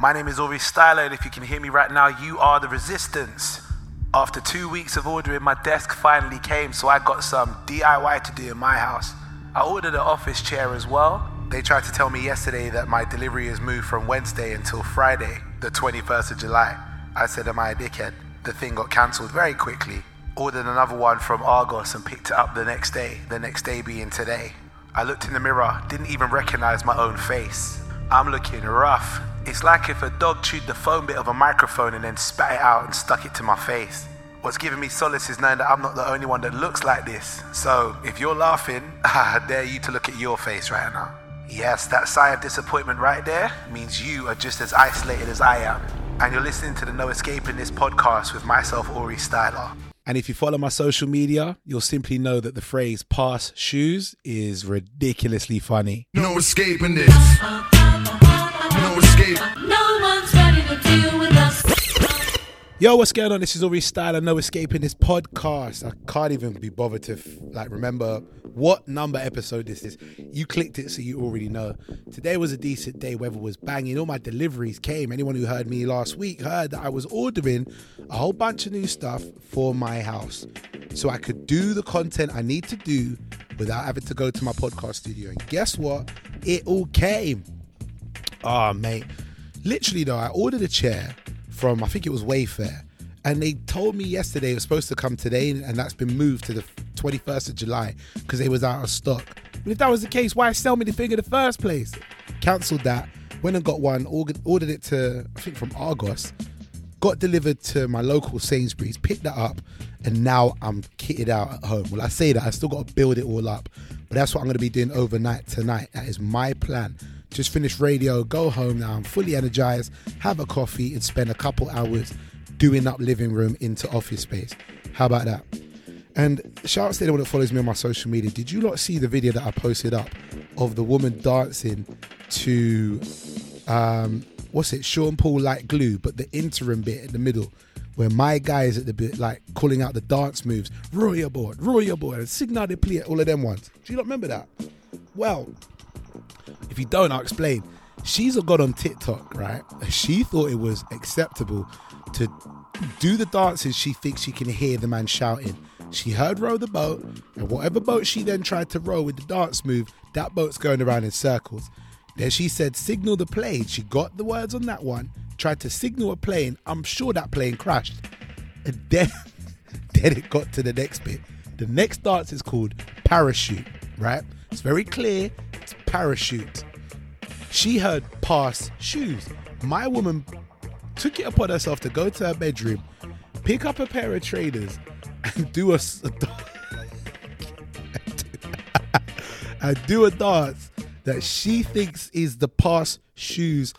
My name is Aurie Styla, and if you can hear me right now, you are the resistance. After two weeks of ordering, my desk finally came, so I got some DIY to do in my house. I ordered an office chair as well. They tried to tell me yesterday that my delivery is moved from Wednesday until Friday, the 21st of July. I said, Am I a dickhead? The thing got cancelled very quickly. Ordered another one from Argos and picked it up the next day, the next day being today. I looked in the mirror, didn't even recognize my own face. I'm looking rough. It's like if a dog chewed the foam bit of a microphone and then spat it out and stuck it to my face. What's giving me solace is knowing that I'm not the only one that looks like this. So if you're laughing, I dare you to look at your face right now. Yes, that sigh of disappointment right there means you are just as isolated as I am. And you're listening to the No Escaping This podcast with myself, Aurie Styla. And if you follow my social media, you'll simply know that the phrase pass shoes is ridiculously funny. No escaping this. Yo, what's going on? This is Aurie Styla, No Escaping This podcast. I can't even be bothered to like remember what number episode this is. You clicked it, so you already know. Today was a decent day. Weather was banging. All my deliveries came. Anyone who heard me last week heard that I was ordering a whole bunch of new stuff for my house, so I could do the content I need to do without having to go to my podcast studio. And guess what? It all came. Oh, mate. Literally, though, I ordered a chair from, I think it was Wayfair, and they told me yesterday it was supposed to come today, and that's been moved to the 21st of July because they was out of stock. But if that was the case, why sell me the thing in the first place? Cancelled that, went and got one, ordered it to, I think from Argos, got delivered to my local Sainsbury's, picked that up, and now I'm kitted out at home. Well, I say that, I still got to build it all up, but that's what I'm going to be doing overnight tonight. That is my plan. Just finish radio, go home now. I'm fully energized, have a coffee, and spend a couple hours doing up living room into office space. How about that? And shout out to anyone that follows me on my social media. Did you lot see the video that I posted up of the woman dancing to um what's it, Sean Paul like glue, but the interim bit in the middle where my guy is at the bit like calling out the dance moves, roll your board, roll signal de plie, all of them ones. Do you not remember that? Well, if you don't, I'll explain. She's a god on TikTok, right? She thought it was acceptable to do the dances she thinks she can hear the man shouting. She heard row the boat, and whatever boat she then tried to row with the dance move, that boat's going around in circles. Then she said, signal the plane. She got the words on that one, tried to signal a plane. I'm sure that plane crashed. And then, then it got to the next bit. The next dance is called parachute, right? It's very clear. Parachute. She heard pass shoes. My woman took it upon herself to go to her bedroom, pick up a pair of trainers, and do a, and do a dance that she thinks is the pass shoes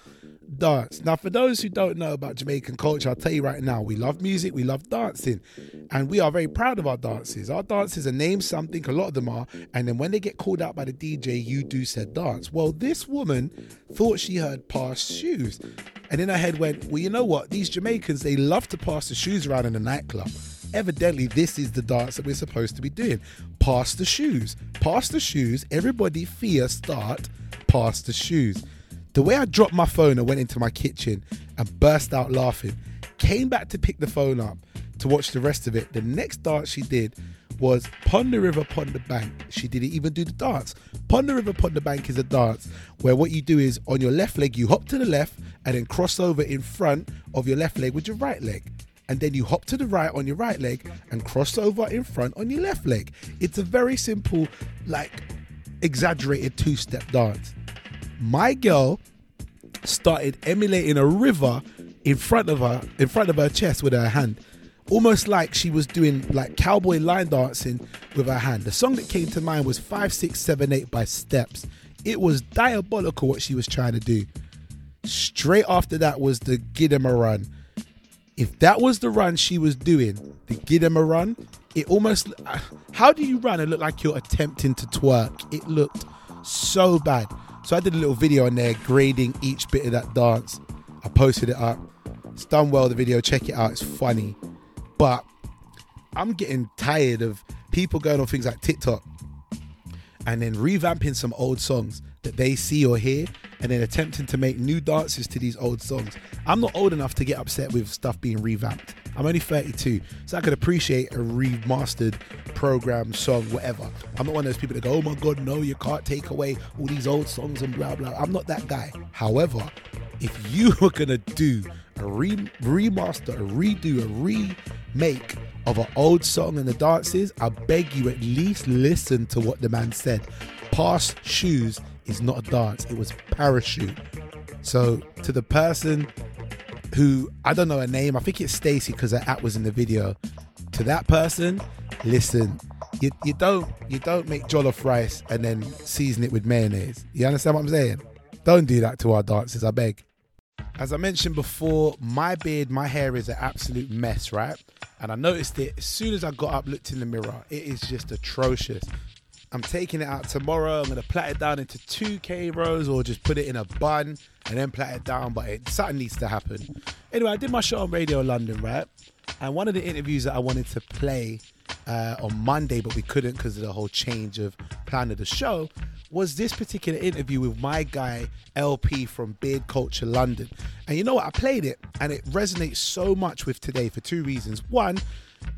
dance. Now, for those who don't know about Jamaican culture, I'll tell you right now, we love music, we love dancing, and we are very proud of our dances. Our dances are named something, a lot of them are, and then when they get called out by the DJ, you do said dance. Well, this woman thought she heard pass shoes, and in her head went, Well, you know what? These Jamaicans, they love to pass the shoes around in the nightclub. Evidently, this is the dance that we're supposed to be doing. Pass the shoes. Pass the shoes. Everybody fear start. Pass the shoes. The way I dropped my phone and went into my kitchen and burst out laughing, came back to pick the phone up to watch the rest of it. The next dance she did was Pond the River, Pond the Bank. She didn't even do the dance. Pond the River, Pond the Bank is a dance where what you do is on your left leg, you hop to the left and then cross over in front of your left leg with your right leg. And then you hop to the right on your right leg and cross over in front on your left leg. It's a very simple, like, exaggerated two step dance my girl started emulating a river in front of her, in front of her chest with her hand, almost like she was doing like cowboy line dancing with her hand. The song that came to mind was Five Six Seven Eight by Steps. It was diabolical what she was trying to do. Straight after that was the Give a Run. If that was the run she was doing, the Give a Run, it almost. Uh, how do you run and look like you're attempting to twerk? It looked so bad. So I did a little video on there grading each bit of that dance. I posted it up. It's done well, the video. Check it out. It's funny. But I'm getting tired of people going on things like TikTok and then revamping some old songs that they see or hear and then attempting to make new dances to these old songs. I'm not old enough to get upset with stuff being revamped. I'm only 32, so I could appreciate a remastered program, song, whatever. I'm not one of those people that go, oh my God, no, you can't take away all these old songs and blah, blah. I'm not that guy. However, if you were gonna do a re- remaster, a redo, a remake of an old song and the dances, I beg you at least listen to what the man said. Pass shoes is not a dance; it was parachute. So to the person who I don't know her name, I think it's Stacy because her app was in the video. To that person, listen. You, you don't you don't make jollof rice and then season it with mayonnaise. You understand what I'm saying? Don't do that to our dancers, I beg. As I mentioned before, my beard, my hair is an absolute mess, right? And I noticed it as soon as I got up, looked in the mirror. It is just atrocious. I'm taking it out tomorrow. I'm gonna plait it down into two K rows or just put it in a bun and then plait it down. But it, something needs to happen. Anyway, I did my show on Radio London, right? And one of the interviews that I wanted to play uh, on Monday, but we couldn't because of the whole change of plan of the show, was this particular interview with my guy LP from Beard Culture London. And you know what? I played it and it resonates so much with today for two reasons. One,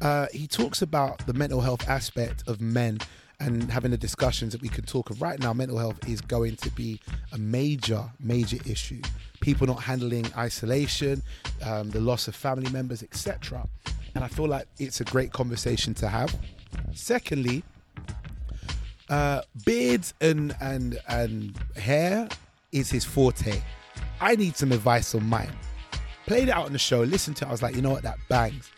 uh, he talks about the mental health aspect of men and having the discussions that we can talk of. Right now mental health is going to be a major major issue. People not handling isolation um, the loss of family members etc and i feel like it's a great conversation to have. Secondly uh, beards and and and hair is his forte. I need some advice on mine. Played it out on the show listened to it i was like you know what that bangs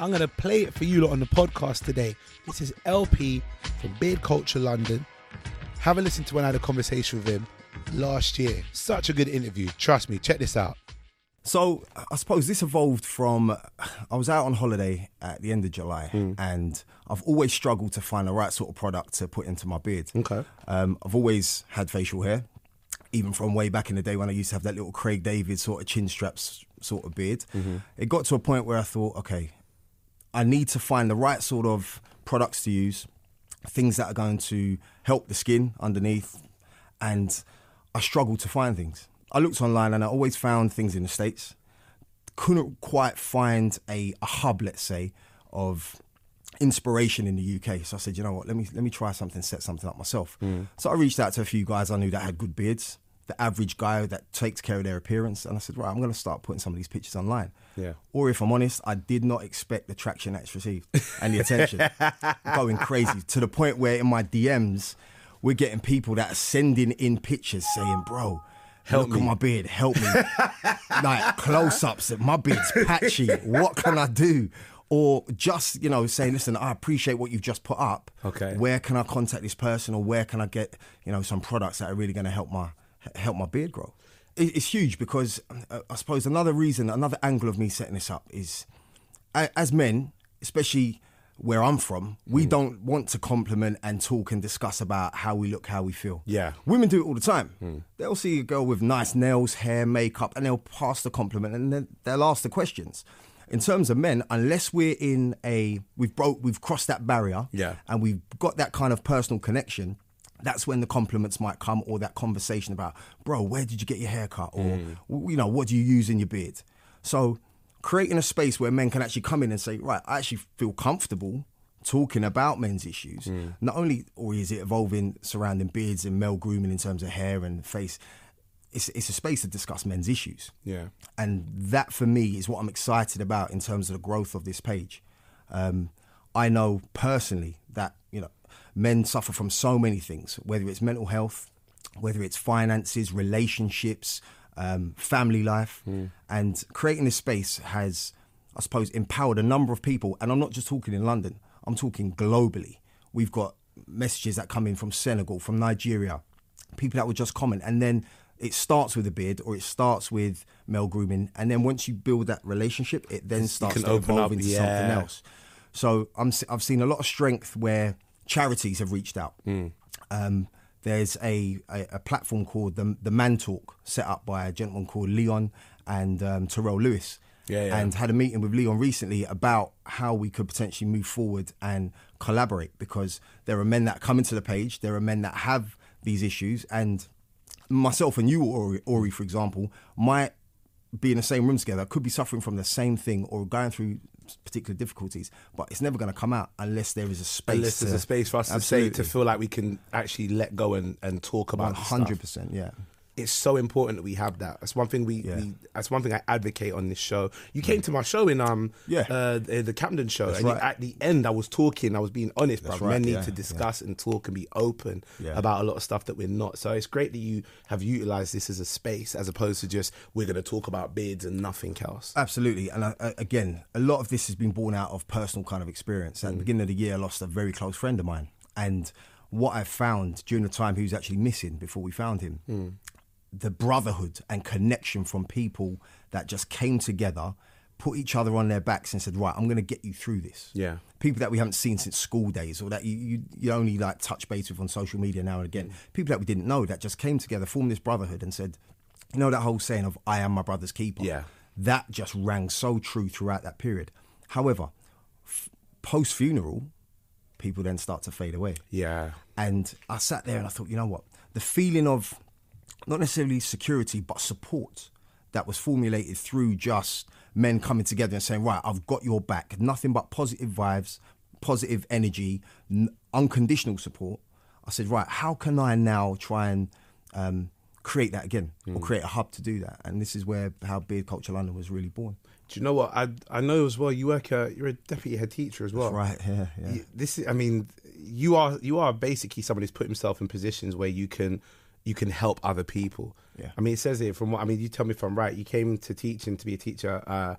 I'm gonna play it for you lot on the podcast today. This is LP from Beard Culture London. Have a listen to when I had a conversation with him last year. Such a good interview. Trust me. Check this out. So I suppose this evolved from I was out on holiday at the end of July, and I've always struggled to find the right sort of product to put into my beard. Okay. Um, I've always had facial hair, even from way back in the day when I used to have that little Craig David sort of chin straps sort of beard. It got to a point where I thought, okay, I need to find the right sort of products to use, things that are going to help the skin underneath, and I struggled to find things. I looked online and I always found things in the States. Couldn't quite find a, a hub, let's say, of inspiration in the UK. So I said, you know what, let me let me try something, set something up myself. Mm. So I reached out to a few guys I knew that had good beards, the average guy that takes care of their appearance, and I said, right, I'm going to start putting some of these pictures online. Yeah. Or if I'm honest, I did not expect the traction that's received and the attention. Going crazy to the point where in my DMs, we're getting people that are sending in pictures saying, bro, help look at my beard, help me. like close ups, my beard's patchy. What can I do? Or just, you know, saying, listen, I appreciate what you've just put up. Okay. Where can I contact this person or where can I get, you know, some products that are really going to help my help my beard grow? It's huge because uh, I suppose another reason, another angle of me setting this up is as men, especially where I'm from, Mm. we don't want to compliment and talk and discuss about how we look, how we feel. Yeah. Mm. Women do it all the time. They'll see a girl with nice nails, hair, makeup, and they'll pass the compliment and then they'll ask the questions. In terms of men, unless we're in a we've broke we've crossed that barrier Yeah. and we've got that kind of personal connection, that's when the compliments might come or that conversation about, bro, where did you get your haircut? Or, w- you know, what do you use in your beard? So creating a space where men can actually come in and say, right, I actually feel comfortable talking about men's issues. Not only, or is it evolving surrounding beards and male grooming in terms of hair and face, it's, it's a space to discuss men's issues. Yeah. And that for me is what I'm excited about in terms of the growth of this page. Um, I know personally that, you know, men suffer from so many things, whether it's mental health, whether it's finances, relationships, um, family life. And creating this space has, I suppose, empowered a number of people. And I'm not just talking in London, I'm talking globally. We've got messages that come in from Senegal, from Nigeria, people that will just comment. And then it starts with a beard or it starts with male grooming. And then once you build that relationship, it then starts to open evolve up, into yeah. something else. So I'm, I've seen a lot of strength where charities have reached out. Hmm. Um, there's a, a, a platform called the, the Man Talk set up by a gentleman called Leon and um, Terrell Lewis. Yeah, yeah. And had a meeting with Leon recently about how we could potentially move forward and collaborate because there are men that come into the page, there are men that have these issues, and myself and you, Aurie, Aurie, for example, might be in the same room together, could be suffering from the same thing or going through particular difficulties, but it's never going to come out unless there is a space. Unless there's to- a space for us to say to feel like we can actually let go and, and talk about One hundred percent, yeah. It's so important that we have that. That's one thing we, Yeah. we that's one thing I advocate on this show. You mm. came to my show in um Yeah. uh, the the Camden show, That's and right. at the end I was talking, I was being honest, bro. right, Men need yeah, to yeah. discuss and talk and be open Yeah. about a lot of stuff that we're not. So it's great that you have utilized this as a space as opposed to just we're going to talk about beards and nothing else. Absolutely, and I, I- again, a lot of this has been born out of personal kind of experience. At the mm. beginning of the year, I lost a very close friend of mine, and what I found during the time he was actually missing before we found him, mm. The brotherhood and connection from people that just came together, put each other on their backs, and said, "Right, I'm going to get you through this." Yeah. people that we haven't seen since school days, or that you you, you only like touch base with on social media now and again. Mm. People that we didn't know that just came together, formed this brotherhood, and said, "You know that whole saying of I am my brother's keeper." Yeah. that just rang so true throughout that period. However, f- post funeral, people then start to fade away. Yeah. And I sat there and I thought, you know what? The feeling of not necessarily security, but support that was formulated through just men coming together and saying, right, I've got your back. Nothing but positive vibes, positive energy, n- unconditional support. I said, right, how can I now try and um, create that again or create a hub to do that? And this is where how Beard Culture London was really born. Do you know what I I know as well? You work a you're a deputy head teacher as well. right, yeah, yeah. You- This is I mean you are you are basically somebody who's put himself in positions where you can you can help other people. Yeah. I mean it says here from what I mean you tell me if I'm right. You came to teaching to be a teacher uh,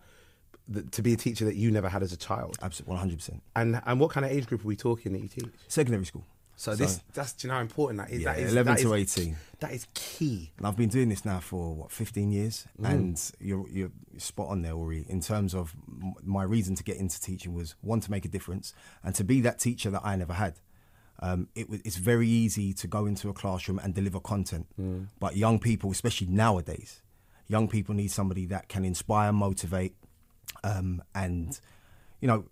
th- to be a teacher that you never had as a child. Absolutely, 100%. And and what kind of age group are we talking that you teach? Secondary school. So, this that's do you know how important that is. Yeah, that is 11 that to is- 18. That is key. And I've been doing this now for what 15 years, and you're you're spot on there, Aurie. In terms of my reason to get into teaching was one to make a difference, and to be that teacher that I never had. Um, it, it's very easy to go into a classroom and deliver content, but young people, especially nowadays, young people need somebody that can inspire, motivate, um, and you know,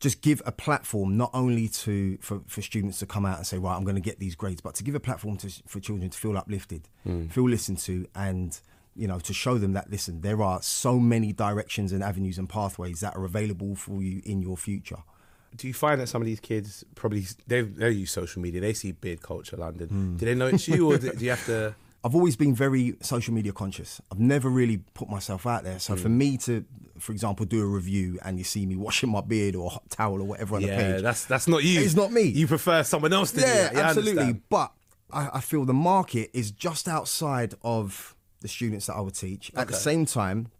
just give a platform not only to for, for students to come out and say, right, I'm going to get these grades, but to give a platform to, for children to feel uplifted, feel listened to, and you know, to show them that listen, there are so many directions and avenues and pathways that are available for you in your future. Do you find that some of these kids probably they they use social media? They see beard culture London. Hmm. Do they know it's you, or do do you have to? I've always been very social media conscious. I've never really put myself out there. So for me to, for example, do a review and you see me washing my beard or a hot towel or whatever on the page, Yeah, that's that's not you. It's not me. You prefer someone else to do yeah, that. Yeah, absolutely. But I, I feel the market is just outside of the students that I would teach. At the same time,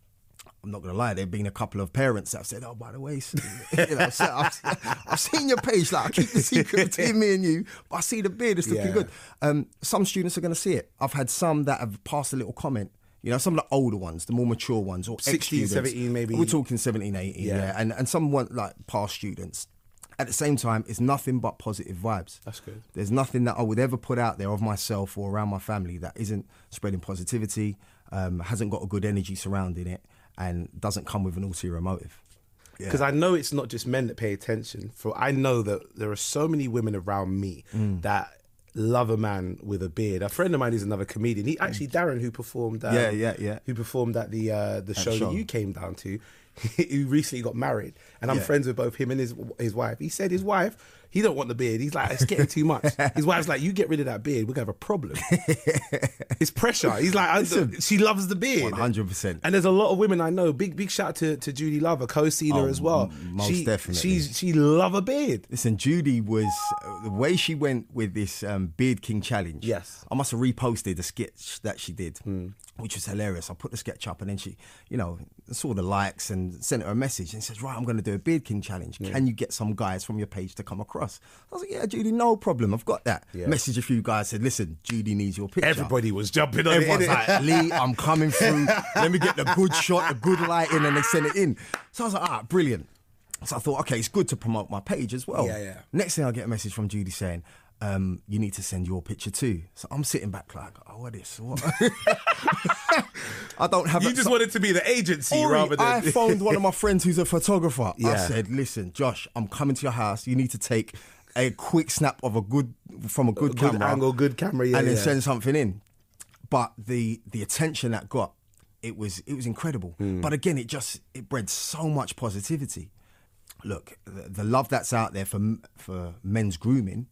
I'm not going to lie, there have been a couple of parents that have said, "Oh, by the way, you know, so I've, I've seen your page. Like, I keep the secret between me and you, but I see the beard. It's looking Yeah. good." Um, some students are going to see it. I've had some that have passed a little comment. You know, some of the older ones, the more mature ones, or 16, 17 maybe. We're talking 17, 18, yeah. Yeah. And, and some want like past students. At the same time, it's nothing but positive vibes. That's good. There's nothing that I would ever put out there of myself or around my family that isn't spreading positivity, um, hasn't got a good energy surrounding it, and doesn't come with an ulterior motive. because I know it's not just men that pay attention. For I know that there are so many women around me Mm. that love a man with a beard. A friend of mine is another comedian. He actually Darren, who performed, um, Yeah, yeah, yeah. who performed at the uh, the show, show. that you came down to. Who recently got married, and I'm Yeah. friends with both him and his his wife. He said his wife, he don't want the beard. He's like, it's getting too much. His wife's like, you get rid of that beard, we're gonna have a problem. it's pressure. He's like, I, she loves the beard. 100%. And there's a lot of women I know. Big big shout out to, to Judi Love, a co-seen her Oh, as well. most she, definitely. She's she love a beard. Listen, Judi was the way she went with this um, Beard King challenge. Yes. I must have reposted the sketch that she did, which was hilarious. I put the sketch up and then she, you know, saw the likes and sent her a message and says, "Right, I'm going to do a Beard King challenge. Can you get some guys from your page to come across?" I was like, "Yeah, Judi, no problem. I've got that." Yeah. Message a few guys said, "Listen, Judi needs your picture." Everybody was jumping on Everyone's it. like, Lee, I'm coming through. Let me get the good shot, the good lighting, and they send it in. So I was like, ah, brilliant. So I thought, okay, it's good to promote my page as well. Yeah, yeah. Next thing I get a message from Judi saying, um, you need to send your picture too. So I'm sitting back like, oh, what is what? I don't have. you a- just so- wanted to be the agency Aurie, rather than. I phoned one of my friends who's a photographer. I said, "Listen, Josh, I'm coming to your house. You need to take a quick snap of a good from a good, good camera, angle, good camera, yeah, and then yeah. send something in." but the the attention that got it was it was incredible. Hmm. But again, it just it bred so much positivity. Look, the, the love that's out there for for men's grooming,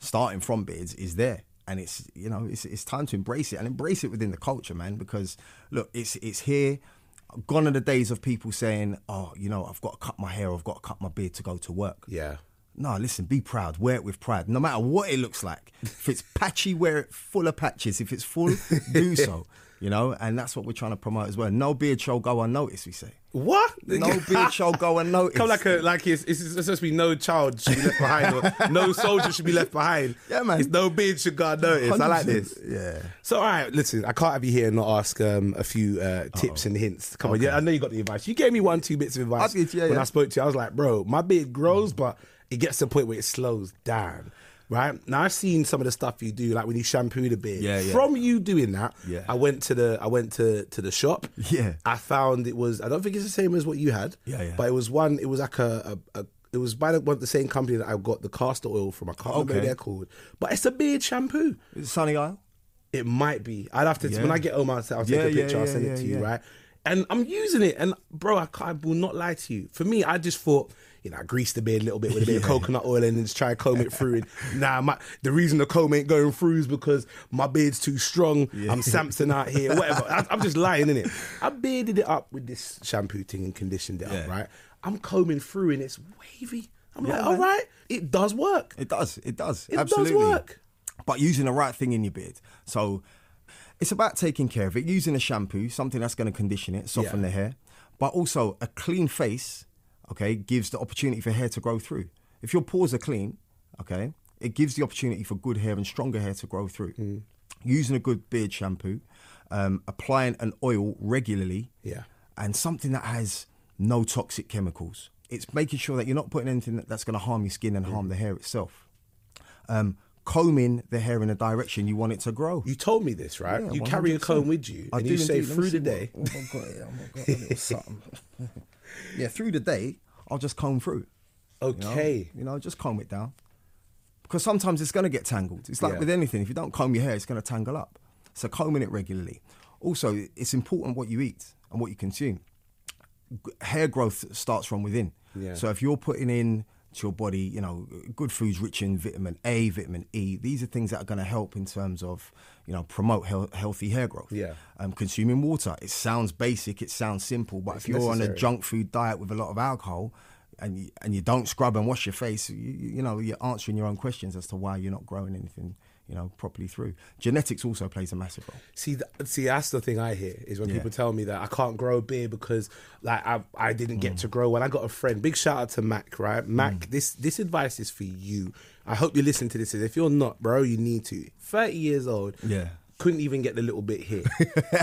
starting from beards, is there, and it's you know it's it's time to embrace it and embrace it within the culture, man. Because look, it's it's here. Gone are the days of people saying, "Oh, you know, I've got to cut my hair, I've got to cut my beard to go to work." Yeah. No, listen, be proud. Wear it with pride. No matter what it looks like. If it's patchy, wear it full of patches. If it's full, do so. You know, and that's what we're trying to promote as well. No beard shall go unnoticed, we say. What? No beard shall go unnoticed. Come like a like it's, it's, it's supposed to be no child should be left behind or no soldier should be left behind. Yeah, man. It's no beard should go unnoticed. I like this. Yeah. So all right, listen, I can't have you here and not ask um, a few uh, tips and hints. Come on, yeah, I know you got the advice. You gave me one, two bits of advice I did, yeah, when yeah. I spoke to you. I was like, bro, my beard grows, but it gets to the point where it slows down. Right now, I've seen some of the stuff you do, like when you shampoo the beard. Yeah, yeah. From you doing that, Yeah. I went to the I went to to the shop. Yeah. I found it was. I don't think it's the same as what you had. Yeah, yeah. But it was one. It was like a. a, a it was by the, one, the same company that I got the castor oil from. I can't remember they're called, but it's a beard shampoo. Is it Sunny Isle? It might be. I'd have to Yeah. when I get home. I'll, I'll take Yeah, a yeah, picture. I'll send yeah, it to you, yeah. right? And I'm using it, and bro, I, can't, I will not lie to you. For me, I just thought, you know, I greased the beard a little bit with a bit of coconut oil and then just try and comb it through. And nah, my, the reason the comb ain't going through is because my beard's too strong. I'm Samson out here, whatever. I, I'm just lying in it. I bearded it up with this shampoo thing and conditioned it up, right? I'm combing through and it's wavy. I'm Yeah, like, all right, it does work. It does. It does. It does work. But using the right thing in your beard. So it's about taking care of it. Using a shampoo, something that's going to condition it, soften Yeah. the hair. But also a clean face, okay, gives the opportunity for hair to grow through. If your pores are clean, okay, it gives the opportunity for good hair and stronger hair to grow through. Mm. Using a good beard shampoo, um, applying an oil regularly, Yeah. and something that has no toxic chemicals. It's making sure that you're not putting anything that's going to harm your skin and harm the hair itself. Um, combing the hair in a direction you want it to grow. You told me this, right? Yeah, you carry a comb with you, I and do you say indeed. Through the day. Oh, what, what got here. Got a little something. yeah, through the day, I'll just comb through. you know? Okay. You know, just comb it down. Because sometimes it's going to get tangled. It's like Yeah. with anything. If you don't comb your hair, it's going to tangle up. So combing it regularly. Also, it's important what you eat and what you consume. G- Hair growth starts from within. Yeah. So if you're putting in to your body, you know, good foods rich in vitamin A, vitamin E, these are things that are going to help in terms of, you know, promote heal- healthy hair growth. Yeah. Um, consuming water. It sounds basic. It sounds simple, but It's if you're on a junk food diet with a lot of alcohol, and you, and you don't scrub and wash your face, you you know you're answering your own questions as to why you're not growing anything, you know, properly through. Genetics also plays a massive role. See, th- see, that's the thing I hear is when Yeah. people tell me that I can't grow a beard because like I, I didn't get to grow one. I got a friend. Big shout out to Mac, right? Mac, this this advice is for you. I hope you listen to this. If you're not, bro, you need to. Thirty years old. Yeah. Couldn't even get the little bit here.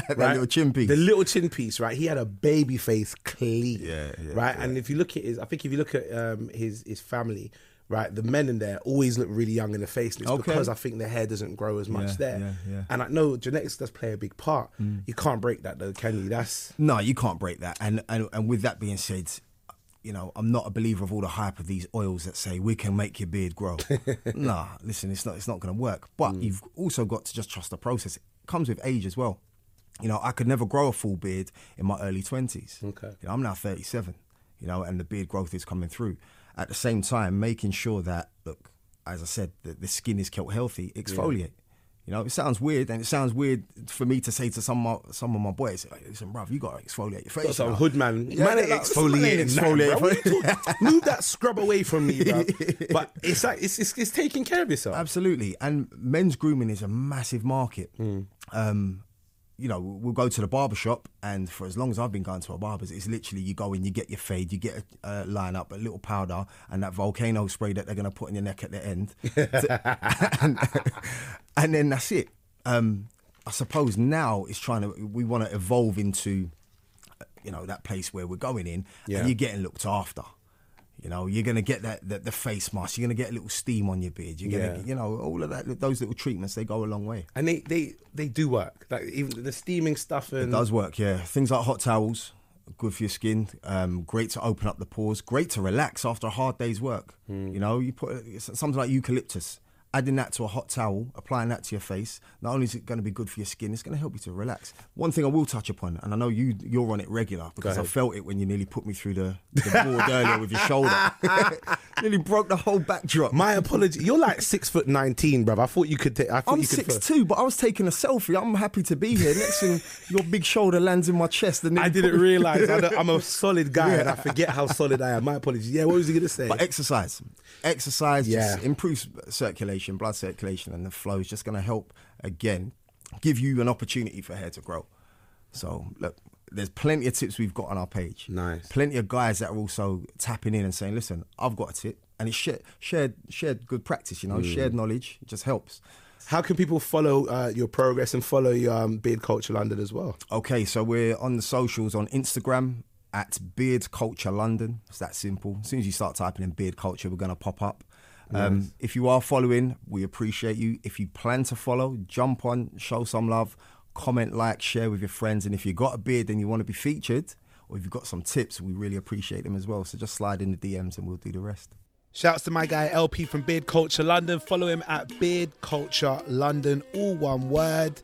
That little chin piece. The little chin piece, right? He had a baby face clean. Yeah, yeah, Right? And if you look at his I think if you look at um his his family, right, the men in there always look really young in the face. And it's Okay. because I think the hair doesn't grow as much Yeah, there. yeah, yeah. And I know genetics does play a big part. Mm. You can't break that though, can you? That's No, you can't break that. And, and and with that being said, you know, I'm not a believer of all the hype of these oils that say we can make your beard grow. nah, listen, it's not it's not going to work. But Mm. you've also got to just trust the process. It comes with age as well. You know, I could never grow a full beard in my early 20s. Okay. You know, I'm now 37, you know, and the beard growth is coming through. At the same time, making sure that, look, as I said, the, the skin is kept healthy, exfoliate. You know, it sounds weird, and it sounds weird for me to say to some of my, some of my boys, "Listen, bruv, you got to exfoliate your face." some hood man. Yeah, man ain't like, some exfoliating. Exfoliate, Move that scrub away from me, bro. But it's like it's, it's it's taking care of yourself. Absolutely. And men's grooming is a massive market. Um, you know, we'll go to the barber shop, and for as long as I've been going to a barber's, it's literally you go in, you get your fade, you get a uh, line up, a little powder, and that volcano spray that they're going to put in your neck at the end. and, and then that's it. Um, I suppose now it's trying to, we want to evolve into, you know, that place where we're going in, Yeah. and you're getting looked after. You know, you're gonna get that the, the face mask. You're gonna get a little steam on your beard. You're gonna, Yeah. you know, all of that. Those little treatments they go a long way. and they, they they do work. Like even the steaming stuff and It does work, yeah. Things like hot towels, good for your skin. Um, great to open up the pores. Great to relax after a hard day's work. Hmm. You know, you put something like eucalyptus adding that to a hot towel, applying that to your face, not only is it going to be good for your skin, it's going to help you to relax. One thing I will touch upon, and I know you you're on it regular because I felt it when you nearly put me through the, the board earlier with your shoulder. nearly broke the whole backdrop. My apology. You're like six foot nineteen, bruv. I thought you could. take. I thought I'm you could. six two, but I was taking a selfie. I'm happy to be here. Next thing, your big shoulder lands in my chest, and I didn't realize I I'm a solid guy and I forget how solid I am. My apologies. Yeah, what was he gonna say? But exercise, exercise just Yeah. improves circulation, blood circulation, and the flow is just going to help again give you an opportunity for hair to grow. So look, there's plenty of tips we've got on our page. Nice. Plenty of guys that are also tapping in and saying, "Listen, I've got a tip," and it's shared, shared, shared good practice. You know, Mm. shared knowledge it just helps. How can people follow uh, your progress and follow your um, Beard Culture London as well? Okay, so we're on the socials on Instagram at Beard Culture London. It's that simple. As soon as you start typing in Beard Culture, we're going to pop up. Um, if you are following, we appreciate you. If you plan to follow, jump on, show some love, comment, like, share with your friends. And if you've got a beard and you want to be featured, or if you've got some tips, we really appreciate them as well. So just slide in the DMs and we'll do the rest. Shouts to my guy LP from Beard Culture London. Follow him at Beard Culture London, all one word.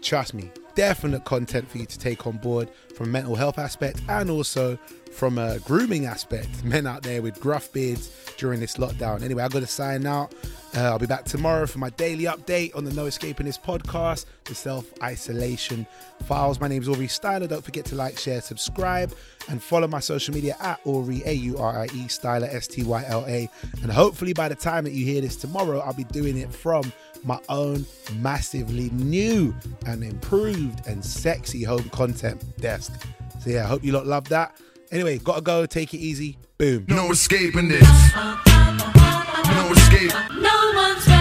Trust me, definite content for you to take on board from a mental health aspect and also from a grooming aspect. Men out there with gruff beards during this lockdown. Anyway, I've got to sign out. Uh, I'll be back tomorrow for my daily update on the No Escaping This podcast, the self isolation files. My name is Aurie Styla. Don't forget to like, share, subscribe, and follow my social media at Aurie, A U R I E, Styla, S T Y L A. And hopefully, by the time that you hear this tomorrow, I'll be doing it from my own massively new and improved and sexy home content desk. So, yeah, I hope you lot love that. Anyway, gotta go. Take it easy. Boom. No escaping this. No escape. No